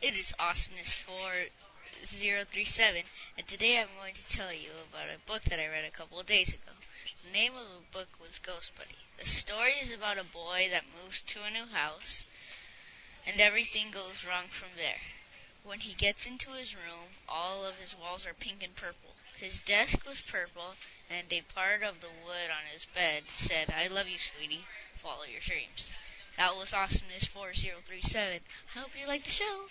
It is Awesomeness 4037, and today I'm going to tell you about a book that I read a couple of days ago. The name of the book was Ghost Buddy. The story is about a boy that moves to a new house, and everything goes wrong from there. When he gets into his room, all of his walls are pink and purple. His desk was purple, and a part of the wood on his bed said, I love you, sweetie. Follow your dreams. That was Awesomeness 4037. I hope you like the show.